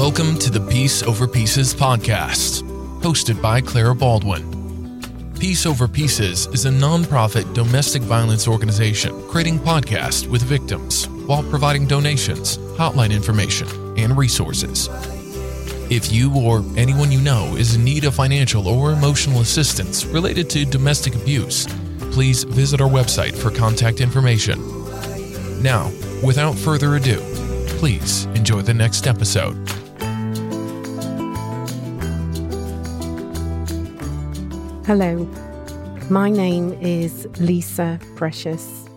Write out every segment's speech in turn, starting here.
Welcome to the Peace Over Pieces podcast, hosted by Clara Baldwin. Peace Over Pieces is a nonprofit domestic violence organization creating podcasts with victims while providing donations, hotline information, and resources. If you or anyone you know is in need of financial or emotional assistance related to domestic abuse, please visit our website for contact information. Now, without further ado, please enjoy the next episode. Hello, my name is Lisa Precious,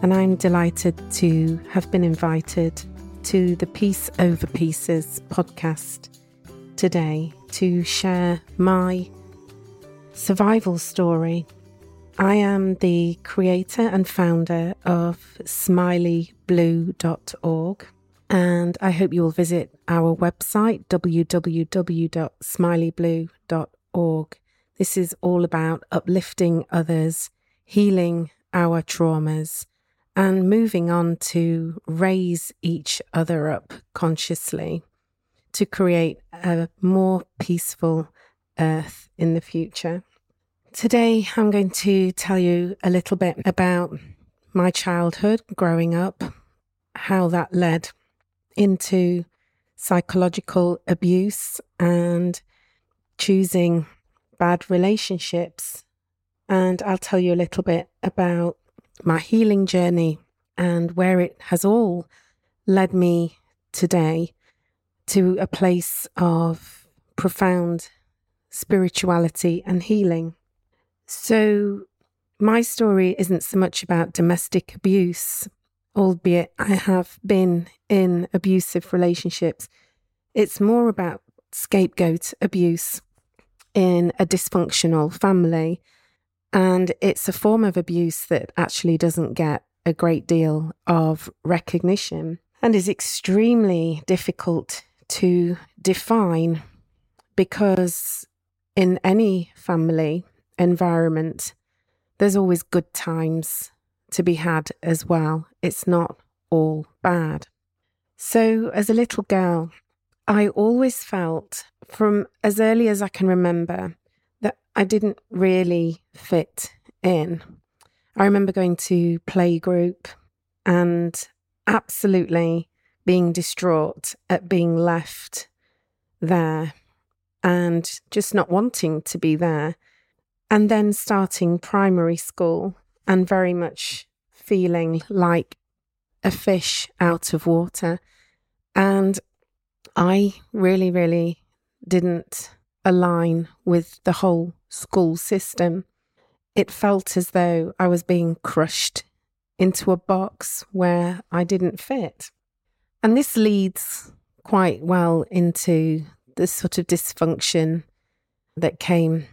and I'm delighted to have been invited to the Peace Over Pieces podcast today to share my survival story. I am the creator and founder of smileyblue.org, and I hope you will visit our website www.smileyblue.org this is all about uplifting others, healing our traumas, and moving on to raise each other up consciously to create a more peaceful earth in the future. Today, I'm going to tell you a little bit about my childhood growing up, how that led into psychological abuse and choosing bad relationships. And I'll tell you a little bit about my healing journey and where it has all led me today to a place of profound spirituality and healing. So, my story isn't so much about domestic abuse, albeit I have been in abusive relationships. It's more about scapegoat abuse in a dysfunctional family. And it's a form of abuse that actually doesn't get a great deal of recognition and is extremely difficult to define because in any family environment, there's always good times to be had as well. It's not all bad. So, as a little girl, I always felt from as early as I can remember that I didn't really fit in. I remember going to playgroup and absolutely being distraught at being left there and just not wanting to be there. And then starting primary school and very much feeling like a fish out of water. And I really, really didn't align with the whole school system. It felt as though I was being crushed into a box where I didn't fit. And this leads quite well into the sort of dysfunction that came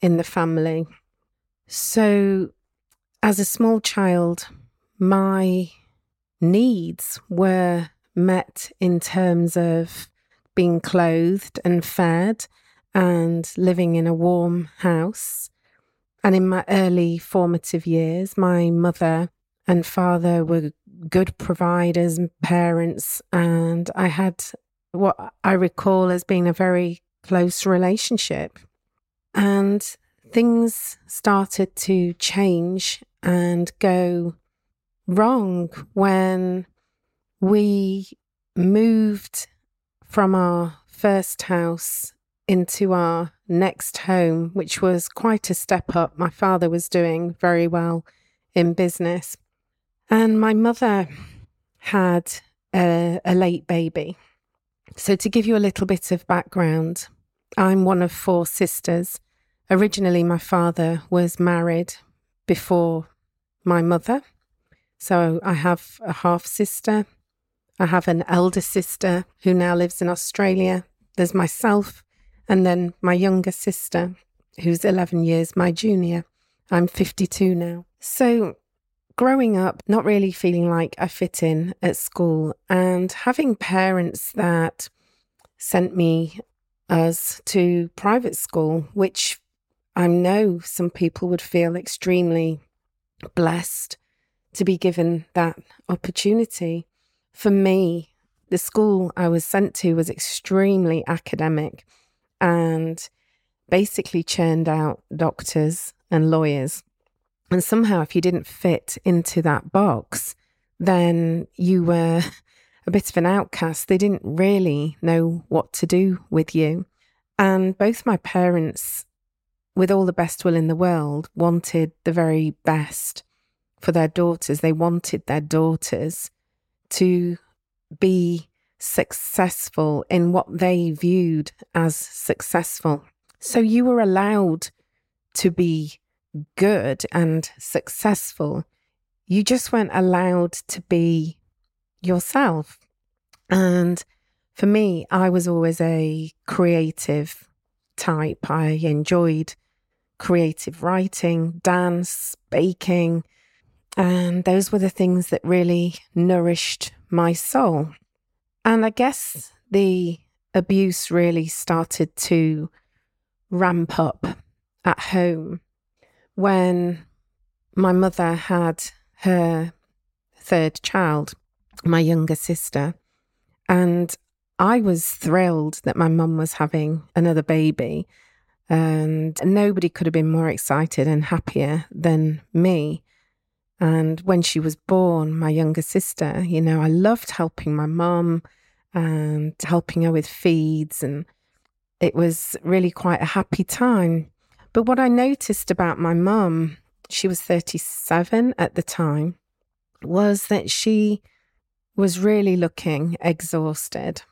in the family. So, as a small child, my needs were met in terms of being clothed and fed and living in a warm house. And in my early formative years, my mother and father were good providers and parents. And I had what I recall as being a very close relationship. And things started to change and go wrong when we moved from our first house into our next home, which was quite a step up. My father was doing very well in business. And my mother had a, a, late baby. So, to give you a little bit of background, I'm one of four sisters. Originally, my father was married before my mother. So, I have a half sister I have an elder sister who now lives in Australia. There's myself, and then my younger sister, who's 11 years my junior. I'm 52 now. So, growing up, not really feeling like I fit in at school, and having parents that sent me us to private school, which I know some people would feel extremely blessed to be given that opportunity for me, the school I was sent to was extremely academic and basically churned out doctors and lawyers. And somehow, if you didn't fit into that box, then you were a bit of an outcast. They didn't really know what to do with you. And both my parents, with all the best will in the world, wanted the very best for their daughters. They wanted their daughters to be successful in what they viewed as successful. So you were allowed to be good and successful. You just weren't allowed to be yourself. And for me, I was always a creative type. I enjoyed creative writing, dance, baking. And those were the things that really nourished my soul. And I guess the abuse really started to ramp up at home when my mother had her third child, my younger sister. And I was thrilled that my mum was having another baby. And nobody could have been more excited and happier than me. And when she was born, my younger sister, you know, I loved helping my mum and helping her with feeds. And it was really quite a happy time. But what I noticed about my mum, she was 37 at the time, was that she was really looking exhausted.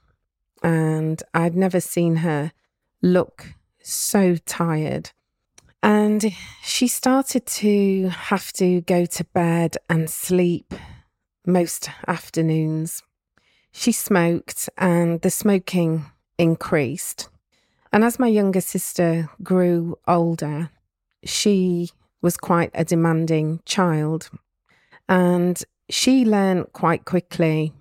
And I'd never seen her look so tired. And she started to have to go to bed and sleep most afternoons. She smoked, and the smoking increased. And as my younger sister grew older, she was quite a demanding child. And she learned quite quickly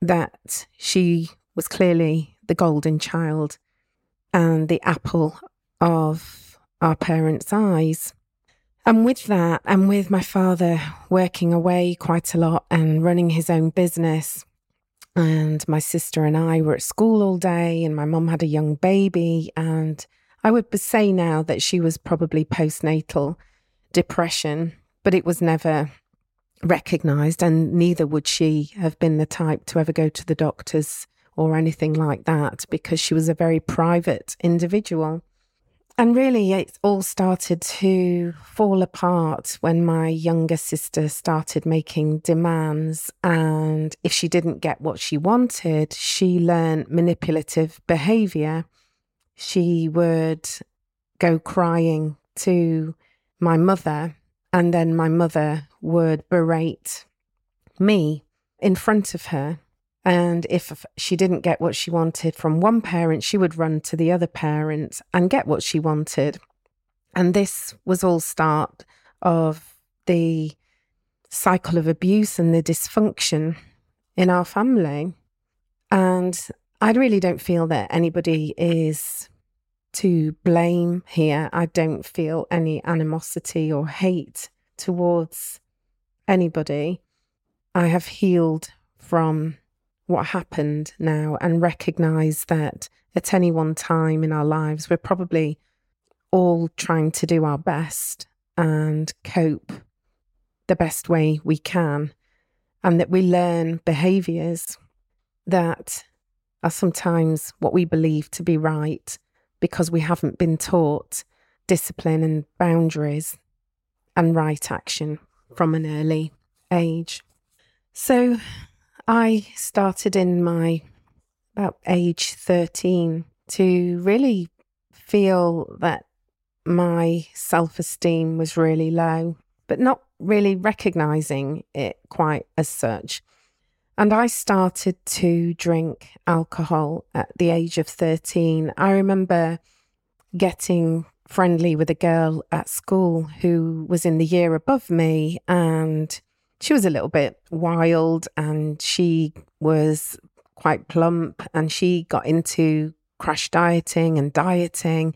that she was clearly the golden child and the apple of our parents' eyes. And with that, and with my father working away quite a lot and running his own business, and my sister and I were at school all day, and my mum had a young baby. And I would say now that she was probably postnatal depression, but it was never recognized, and neither would she have been the type to ever go to the doctors or anything like that because she was a very private individual. And really, it all started to fall apart when my younger sister started making demands. And if she didn't get what she wanted, she learned manipulative behavior. She would go crying to my mother, and then my mother would berate me in front of her. And if she didn't get what she wanted from one parent, she would run to the other parent and get what she wanted. And this was all start of the cycle of abuse and the dysfunction in our family. And I really don't feel that anybody is to blame here. I don't feel any animosity or hate towards anybody. I have healed from what happened now and recognize that at any one time in our lives, we're probably all trying to do our best and cope the best way we can. And that we learn behaviors that are sometimes what we believe to be right because we haven't been taught discipline and boundaries and right action from an early age. So, I started in my about age 13 to really feel that my self esteem was really low, but not really recognizing it quite as such. And I started to drink alcohol at the age of 13. I remember getting friendly with a girl at school who was in the year above me and she was a little bit wild and she was quite plump and she got into crash dieting and dieting,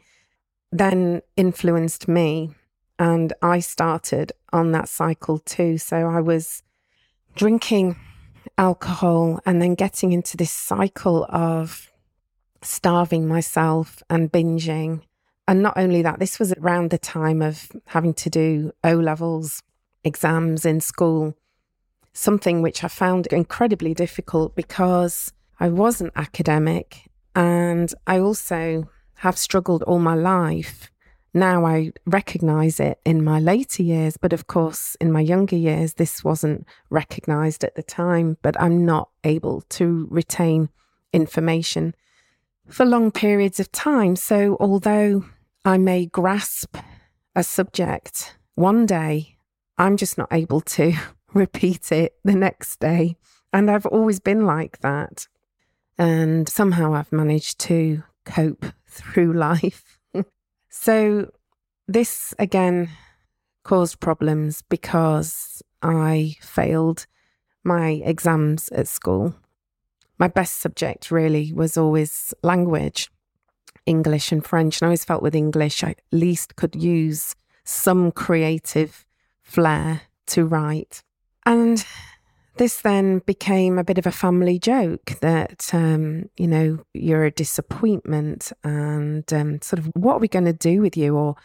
then influenced me. And I started on that cycle too. So I was drinking alcohol and then getting into this cycle of starving myself and binging. And not only that, this was around the time of having to do O levels exams in school, something which I found incredibly difficult because I wasn't academic and I also have struggled all my life. Now I recognize it in my later years, but of course, in my younger years, this wasn't recognized at the time. But I'm not able to retain information for long periods of time. So, although I may grasp a subject one day, I'm just not able to repeat it the next day. And I've always been like that. And somehow I've managed to cope through life. so, this again caused problems because I failed my exams at school my best subject really was always language, English and French. And I always felt with English, I at least could use some creative flair to write. And this then became a bit of a family joke that, um, you know, you're a disappointment and um, sort of what are we going to do with you? Or,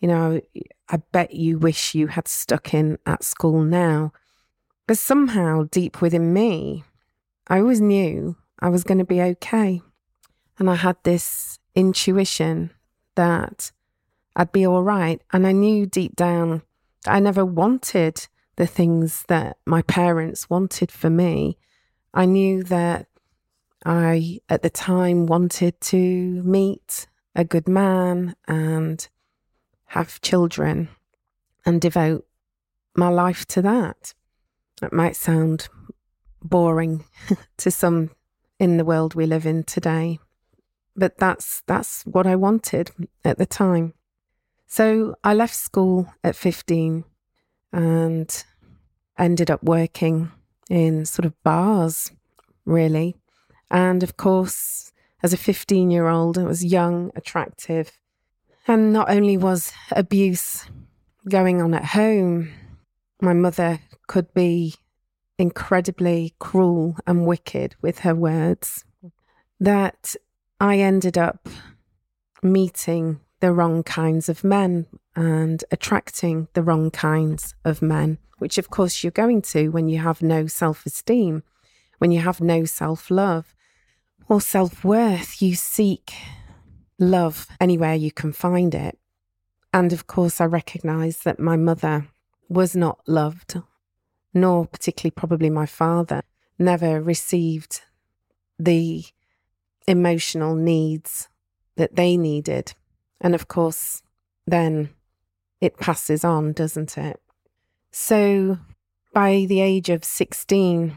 you know, I bet you wish you had stuck in at school now. But somehow deep within me, I always knew I was going to be okay. And I had this intuition that I'd be all right. And I knew deep down I never wanted the things that my parents wanted for me. I knew that I, at the time, wanted to meet a good man and have children and devote my life to that. It might sound boring to some in the world we live in today. But that's that's what I wanted at the time. So I left school at 15 and ended up working in sort of bars, really. And of course, as a 15 year old, I was young, attractive. And not only was abuse going on at home, my mother could be incredibly cruel and wicked with her words that I ended up meeting the wrong kinds of men and attracting the wrong kinds of men, which of course you're going to when you have no self esteem, when you have no self love or self worth. You seek love anywhere you can find it. And of course, I recognize that my mother was not loved nor particularly probably my father, never received the emotional needs that they needed. And of course, then it passes on, doesn't it? So by the age of 16,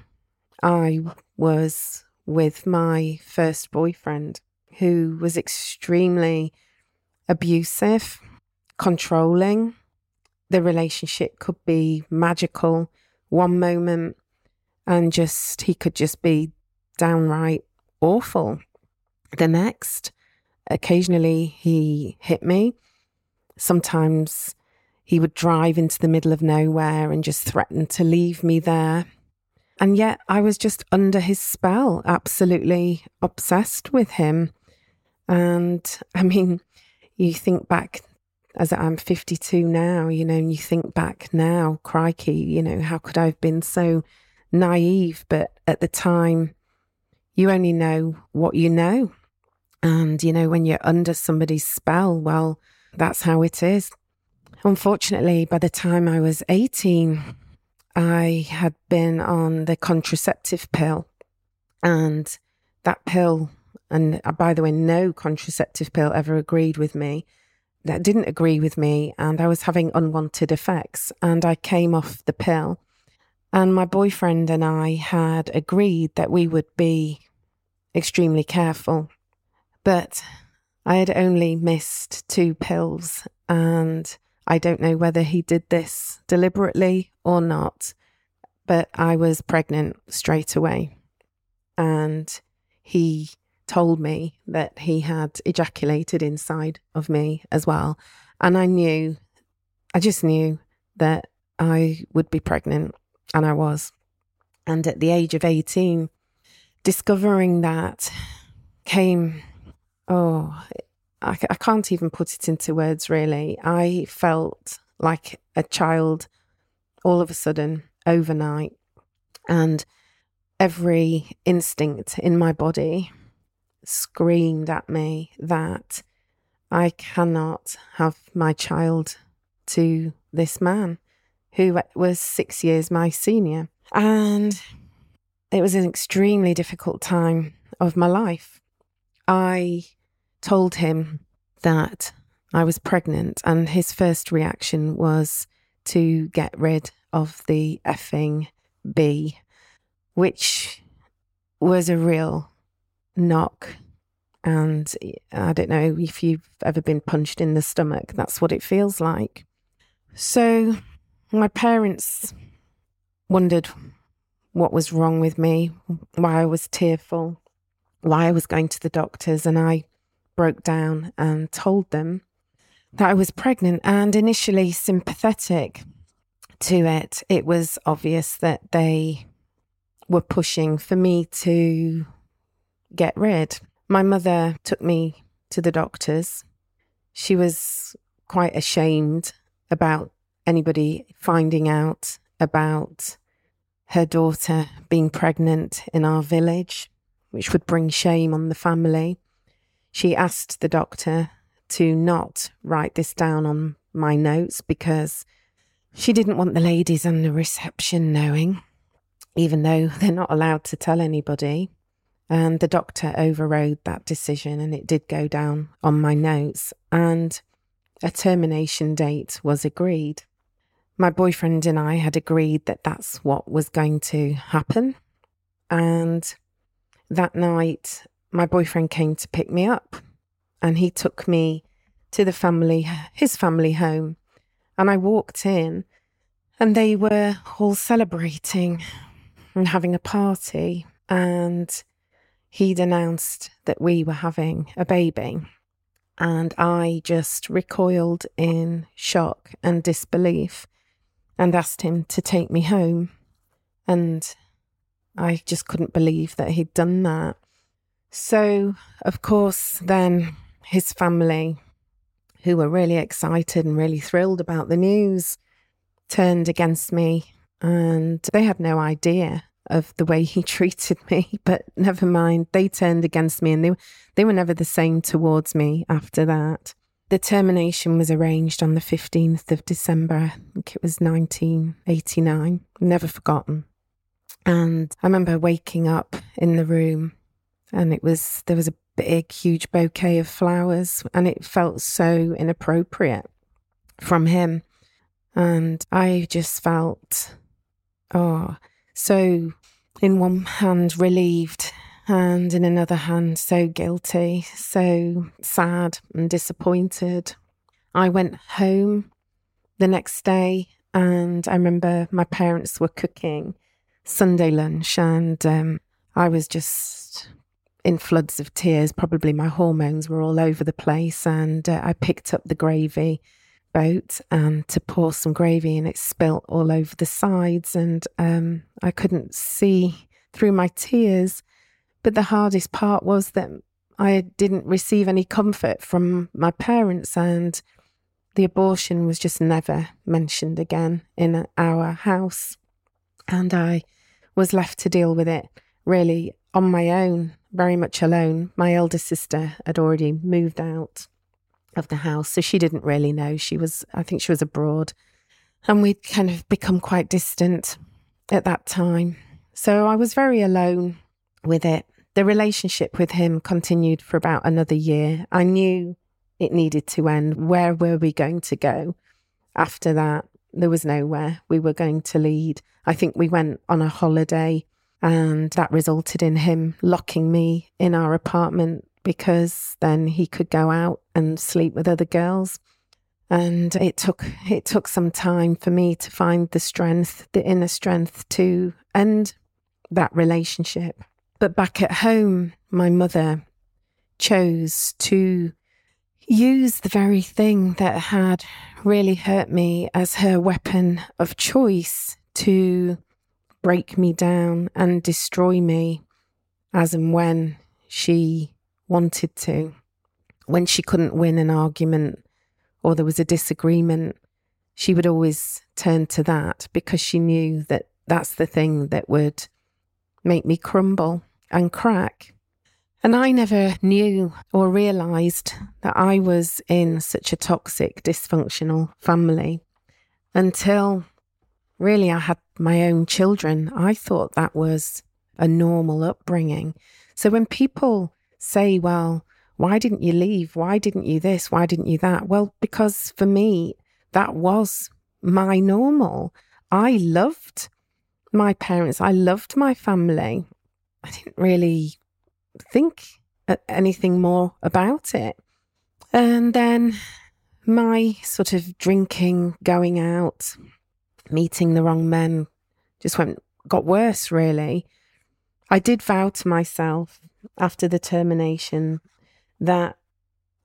I was with my first boyfriend who was extremely abusive, controlling. The relationship could be magical one moment and just he could just be downright awful. The next, occasionally he hit me. Sometimes he would drive into the middle of nowhere and just threaten to leave me there. And yet I was just under his spell, absolutely obsessed with him. And I mean, you think back as I'm 52 now, you know, and you think back now, crikey, you know, how could I have been so naive? But at the time, you only know what you know. And, you know, when you're under somebody's spell, well, that's how it is. Unfortunately, by the time I was 18, I had been on the contraceptive pill. And that pill, and uh, by the way, no contraceptive pill ever agreed with me that didn't agree with me and I was having unwanted effects and I came off the pill. And my boyfriend and I had agreed that we would be extremely careful. But I had only missed two pills and I don't know whether he did this deliberately or not, but I was pregnant straight away. And he told me that he had ejaculated inside of me as well. And I knew, I just knew that I would be pregnant, and I was. And at the age of 18, discovering that came, oh, I, I can't even put it into words really. I felt like a child all of a sudden overnight. And every instinct in my body screamed at me that I cannot have my child to this man who was six years my senior. And it was an extremely difficult time of my life. I told him that I was pregnant, and his first reaction was to get rid of the effing B, which was a real knock. And I don't know if you've ever been punched in the stomach, that's what it feels like. So my parents wondered what was wrong with me, why I was tearful, why I was going to the doctors, and I broke down and told them that I was pregnant and initially sympathetic to it. It was obvious that they were pushing for me to get rid. My mother took me to the doctors. She was quite ashamed about anybody finding out about her daughter being pregnant in our village, which would bring shame on the family. She asked the doctor to not write this down on my notes because she didn't want the ladies on the reception knowing, even though they're not allowed to tell anybody. And the doctor overrode that decision and it did go down on my notes. And a termination date was agreed. My boyfriend and I had agreed that that's what was going to happen. And that night, my boyfriend came to pick me up and he took me to the family, his family home. And I walked in and they were all celebrating and having a party. And he'd announced that we were having a baby. And I just recoiled in shock and disbelief and asked him to take me home. And I just couldn't believe that he'd done that. So, of course, then his family, who were really excited and really thrilled about the news, turned against me and they had no idea of the way he treated me, but never mind, they turned against me and they, they were never the same towards me after that. The termination was arranged on the 15th of December, I think it was 1989, never forgotten. And I remember waking up in the room and it was, there was a big, huge bouquet of flowers and it felt so inappropriate from him. And I just felt, oh, so in one hand relieved and in another hand so guilty, so sad and disappointed. I went home the next day and I remember my parents were cooking Sunday lunch and um, I was just in floods of tears. Probably my hormones were all over the place and uh, I picked up the gravy boat and to pour some gravy and it spilt all over the sides and um, I couldn't see through my tears. But the hardest part was that I didn't receive any comfort from my parents and the abortion was just never mentioned again in our house. And I was left to deal with it really on my own, very much alone. My elder sister had already moved out of the house. So she didn't really know. She was, I think she was abroad. And we'd kind of become quite distant at that time. So I was very alone with it. The relationship with him continued for about another year. I knew it needed to end. Where were we going to go after that? There was nowhere we were going to lead. I think we went on a holiday and that resulted in him locking me in our apartment because then he could go out and sleep with other girls. And it took it took some time for me to find the strength, the inner strength to end that relationship. But back at home, my mother chose to use the very thing that had really hurt me as her weapon of choice to break me down and destroy me as and when she wanted to. When she couldn't win an argument or there was a disagreement, she would always turn to that because she knew that that's the thing that would make me crumble and crack. And I never knew or realized that I was in such a toxic, dysfunctional family until really I had my own children. I thought that was a normal upbringing. So when people say, well, why didn't you leave? Why didn't you this? Why didn't you that? Well, because for me, that was my normal. I loved my parents, I loved my family. I didn't really think anything more about it. And then my sort of drinking, going out, meeting the wrong men just went got worse really. I did vow to myself after the termination that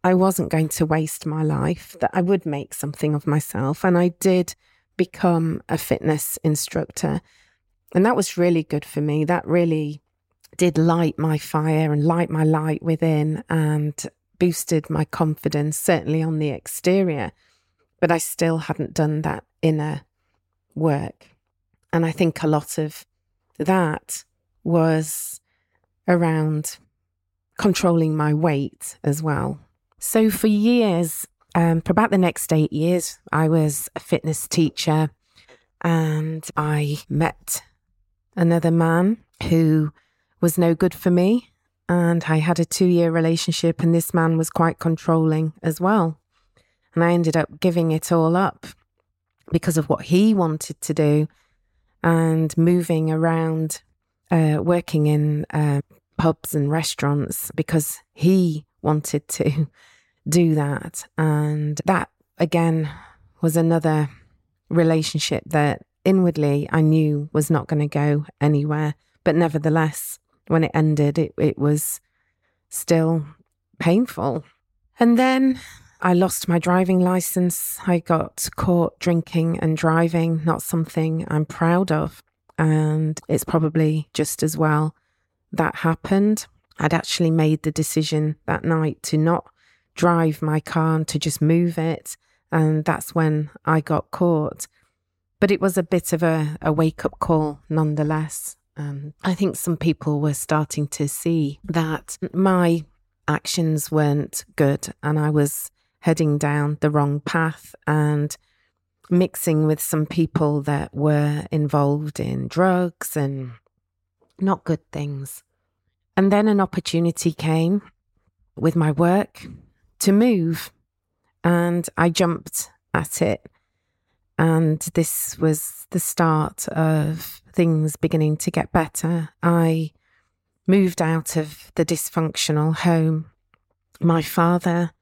I wasn't going to waste my life, that I would make something of myself. And I did become a fitness instructor. And that was really good for me. That really did light my fire and light my light within and boosted my confidence, certainly on the exterior. But I still hadn't done that inner work. And I think a lot of that was around controlling my weight as well. So for years, um, for about the next eight years, I was a fitness teacher and I met another man who was no good for me. And I had a two year relationship, and this man was quite controlling as well. And I ended up giving it all up because of what he wanted to do and moving around, uh, working in uh, pubs and restaurants because he wanted to do that. And that, again, was another relationship that inwardly I knew was not going to go anywhere. But nevertheless, when it ended, it, it was still painful. And then I lost my driving license. I got caught drinking and driving, not something I'm proud of. And it's probably just as well that happened. I'd actually made the decision that night to not drive my car and to just move it. And that's when I got caught. But it was a bit of a, a wake up call nonetheless. Um, I think some people were starting to see that my actions weren't good and I was heading down the wrong path and mixing with some people that were involved in drugs and not good things. And then an opportunity came with my work to move, and I jumped at it. And this was the start of things beginning to get better. I moved out of the dysfunctional home. My father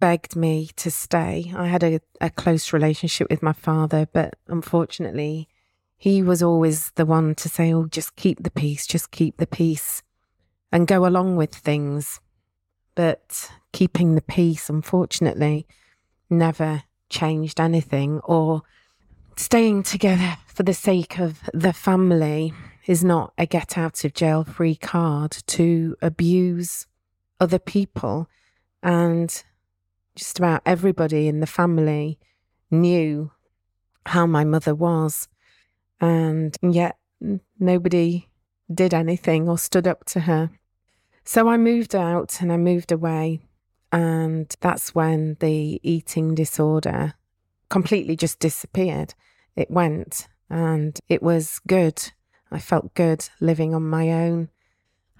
begged me to stay. I had a, a close relationship with my father, but unfortunately, he was always the one to say, Oh, just keep the peace, just keep the peace, and go along with things. But keeping the peace, unfortunately, never changed anything or staying together for the sake of the family is not a get out of jail free card to abuse other people. And just about everybody in the family knew how my mother was. And yet nobody did anything or stood up to her. So I moved out and I moved away. And that's when the eating disorder completely just disappeared. It went and it was good. I felt good living on my own.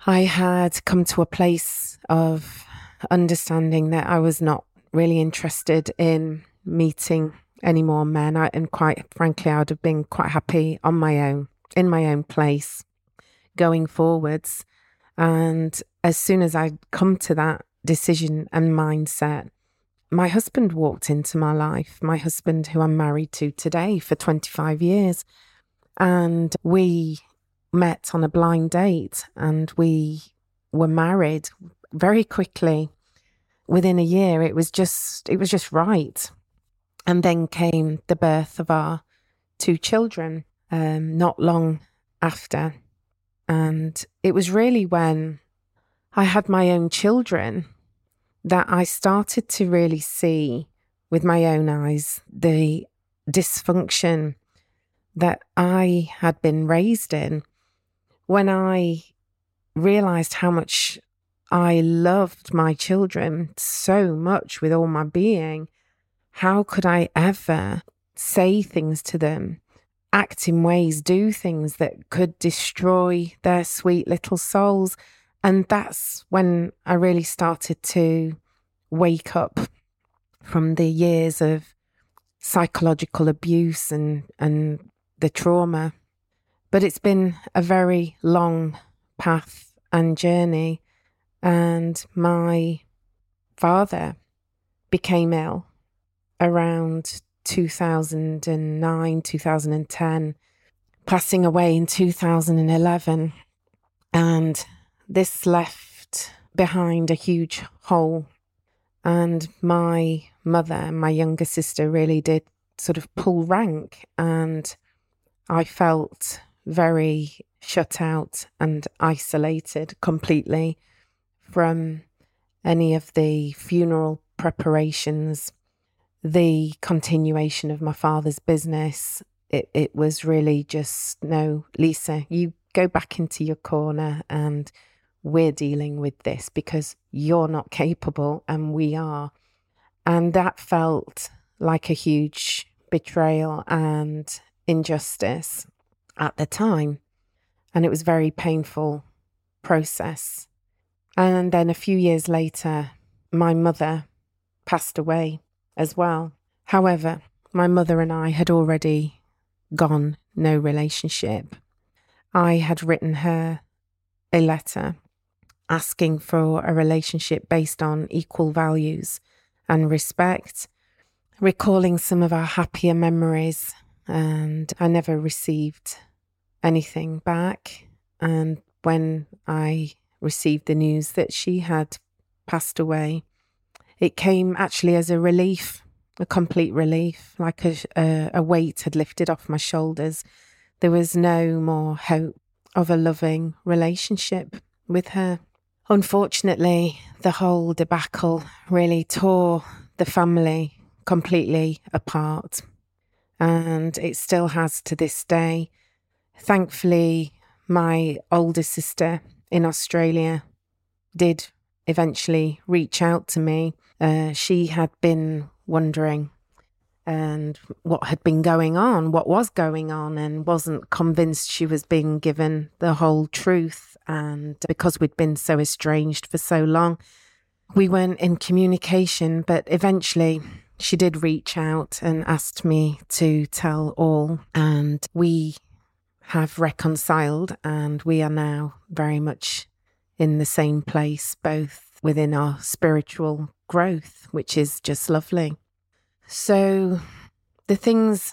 I had come to a place of understanding that I was not really interested in meeting any more men. I, and quite frankly, I would have been quite happy on my own, in my own place, going forwards. And as soon as I'd come to that decision and mindset, my husband walked into my life, my husband, who I'm married to today for 25 years. And we met on a blind date and we were married very quickly. Within a year, it was just, it was just right. And then came the birth of our two children, um, not long after. And it was really when I had my own children that I started to really see with my own eyes the dysfunction that I had been raised in. When I realized how much I loved my children so much with all my being, how could I ever say things to them, act in ways, do things that could destroy their sweet little souls? And that's when I really started to wake up from the years of psychological abuse and, and the trauma. But it's been a very long path and journey. And my father became ill around 2009, 2010, passing away in 2011. And this left behind a huge hole. And my mother, my younger sister, really did sort of pull rank. And I felt very shut out and isolated completely from any of the funeral preparations, the continuation of my father's business. It, it was really just no, Lisa, you go back into your corner and we're dealing with this because you're not capable and we are. And that felt like a huge betrayal and injustice at the time. And it was a very painful process. And then a few years later, my mother passed away as well. However, my mother and I had already gone no relationship. I had written her a letter asking for a relationship based on equal values and respect, recalling some of our happier memories. And I never received anything back. And when I received the news that she had passed away, it came actually as a relief, a complete relief, like a, a, a weight had lifted off my shoulders. There was no more hope of a loving relationship with her. Unfortunately, the whole debacle really tore the family completely apart. And it still has to this day. Thankfully, my older sister in Australia did eventually reach out to me. Uh, she had been wondering and what had been going on, what was going on, and wasn't convinced she was being given the whole truth. And because we'd been so estranged for so long, we weren't in communication. But eventually, she did reach out and asked me to tell all. And we have reconciled, and we are now very much in the same place, both within our spiritual growth, which is just lovely. So, the things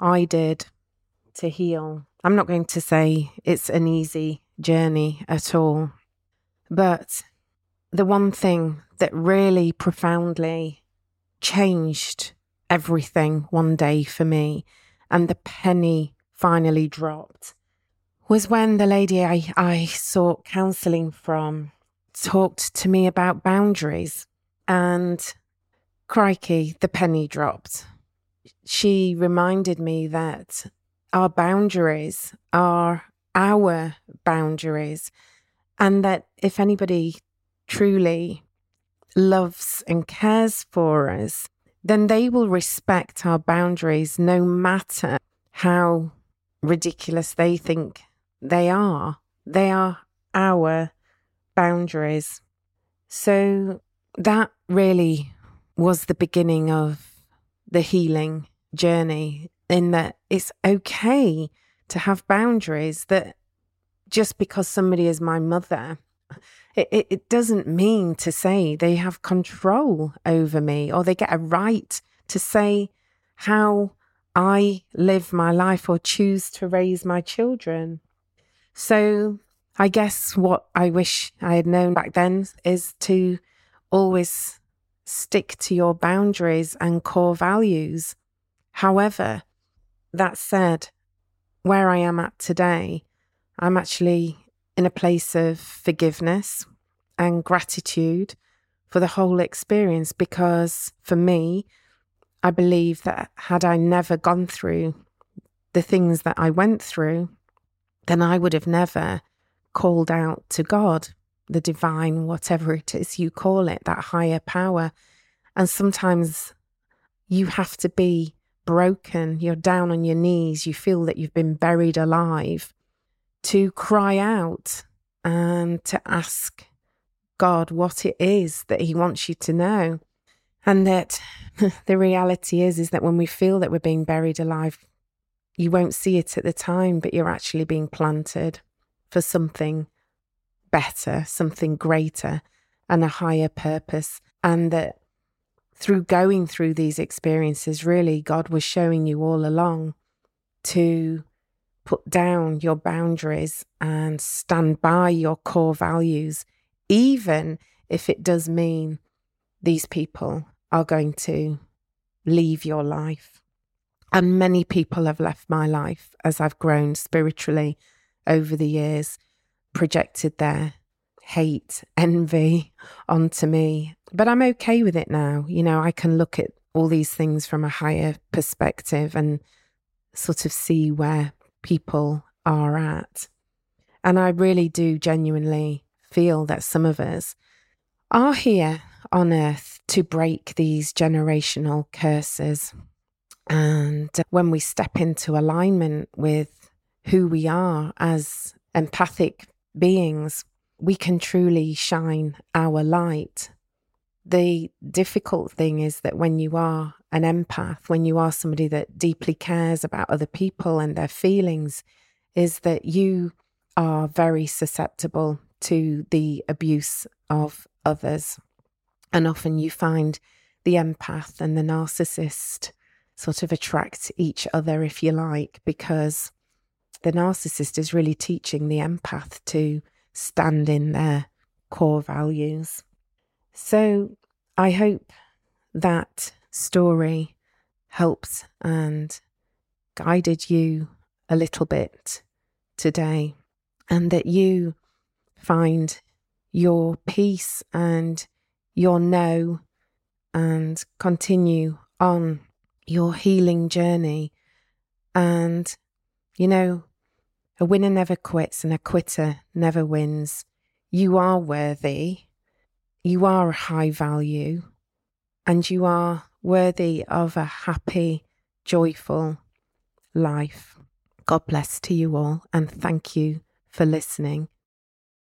I did to heal, I'm not going to say it's an easy journey at all, but the one thing that really profoundly changed everything one day for me, and the penny finally dropped, was when the lady I, I sought counseling from talked to me about boundaries and crikey, the penny dropped. She reminded me that our boundaries are our boundaries, and that if anybody truly loves and cares for us, then they will respect our boundaries no matter how ridiculous they think they are. They are our boundaries. So that really was the beginning of the healing journey, in that it's okay to have boundaries, that just because somebody is my mother, it, it, it doesn't mean to say they have control over me or they get a right to say how I live my life or choose to raise my children. So I guess what I wish I had known back then is to always stick to your boundaries and core values. However, that said, where I am at today, I'm actually in a place of forgiveness and gratitude for the whole experience because for me, I believe that had I never gone through the things that I went through, then I would have never called out to God, the divine, whatever it is you call it, that higher power. And sometimes you have to be broken, you're down on your knees, you feel that you've been buried alive, to cry out and to ask God what it is that He wants you to know. And that the reality is, is that when we feel that we're being buried alive, you won't see it at the time, but you're actually being planted for something better, something greater, and a higher purpose. And that through going through these experiences, really, God was showing you all along to put down your boundaries and stand by your core values, even if it does mean these people are going to leave your life. And many people have left my life as I've grown spiritually over the years, projected their hate, envy onto me. But I'm okay with it now. You know, I can look at all these things from a higher perspective and sort of see where people are at. And I really do genuinely feel that some of us are here on earth to break these generational curses. And when we step into alignment with who we are as empathic beings, we can truly shine our light. The difficult thing is that when you are an empath, when you are somebody that deeply cares about other people and their feelings, is that you are very susceptible to the abuse of others. And often you find the empath and the narcissist sort of attract each other, if you like, because the narcissist is really teaching the empath to stand in their core values. So I hope that story helps and guided you a little bit today, and that you find your peace and your no and continue on your healing journey. And, you know, a winner never quits and a quitter never wins. You are worthy. You are a high value and you are worthy of a happy, joyful life. God bless to you all and thank you for listening.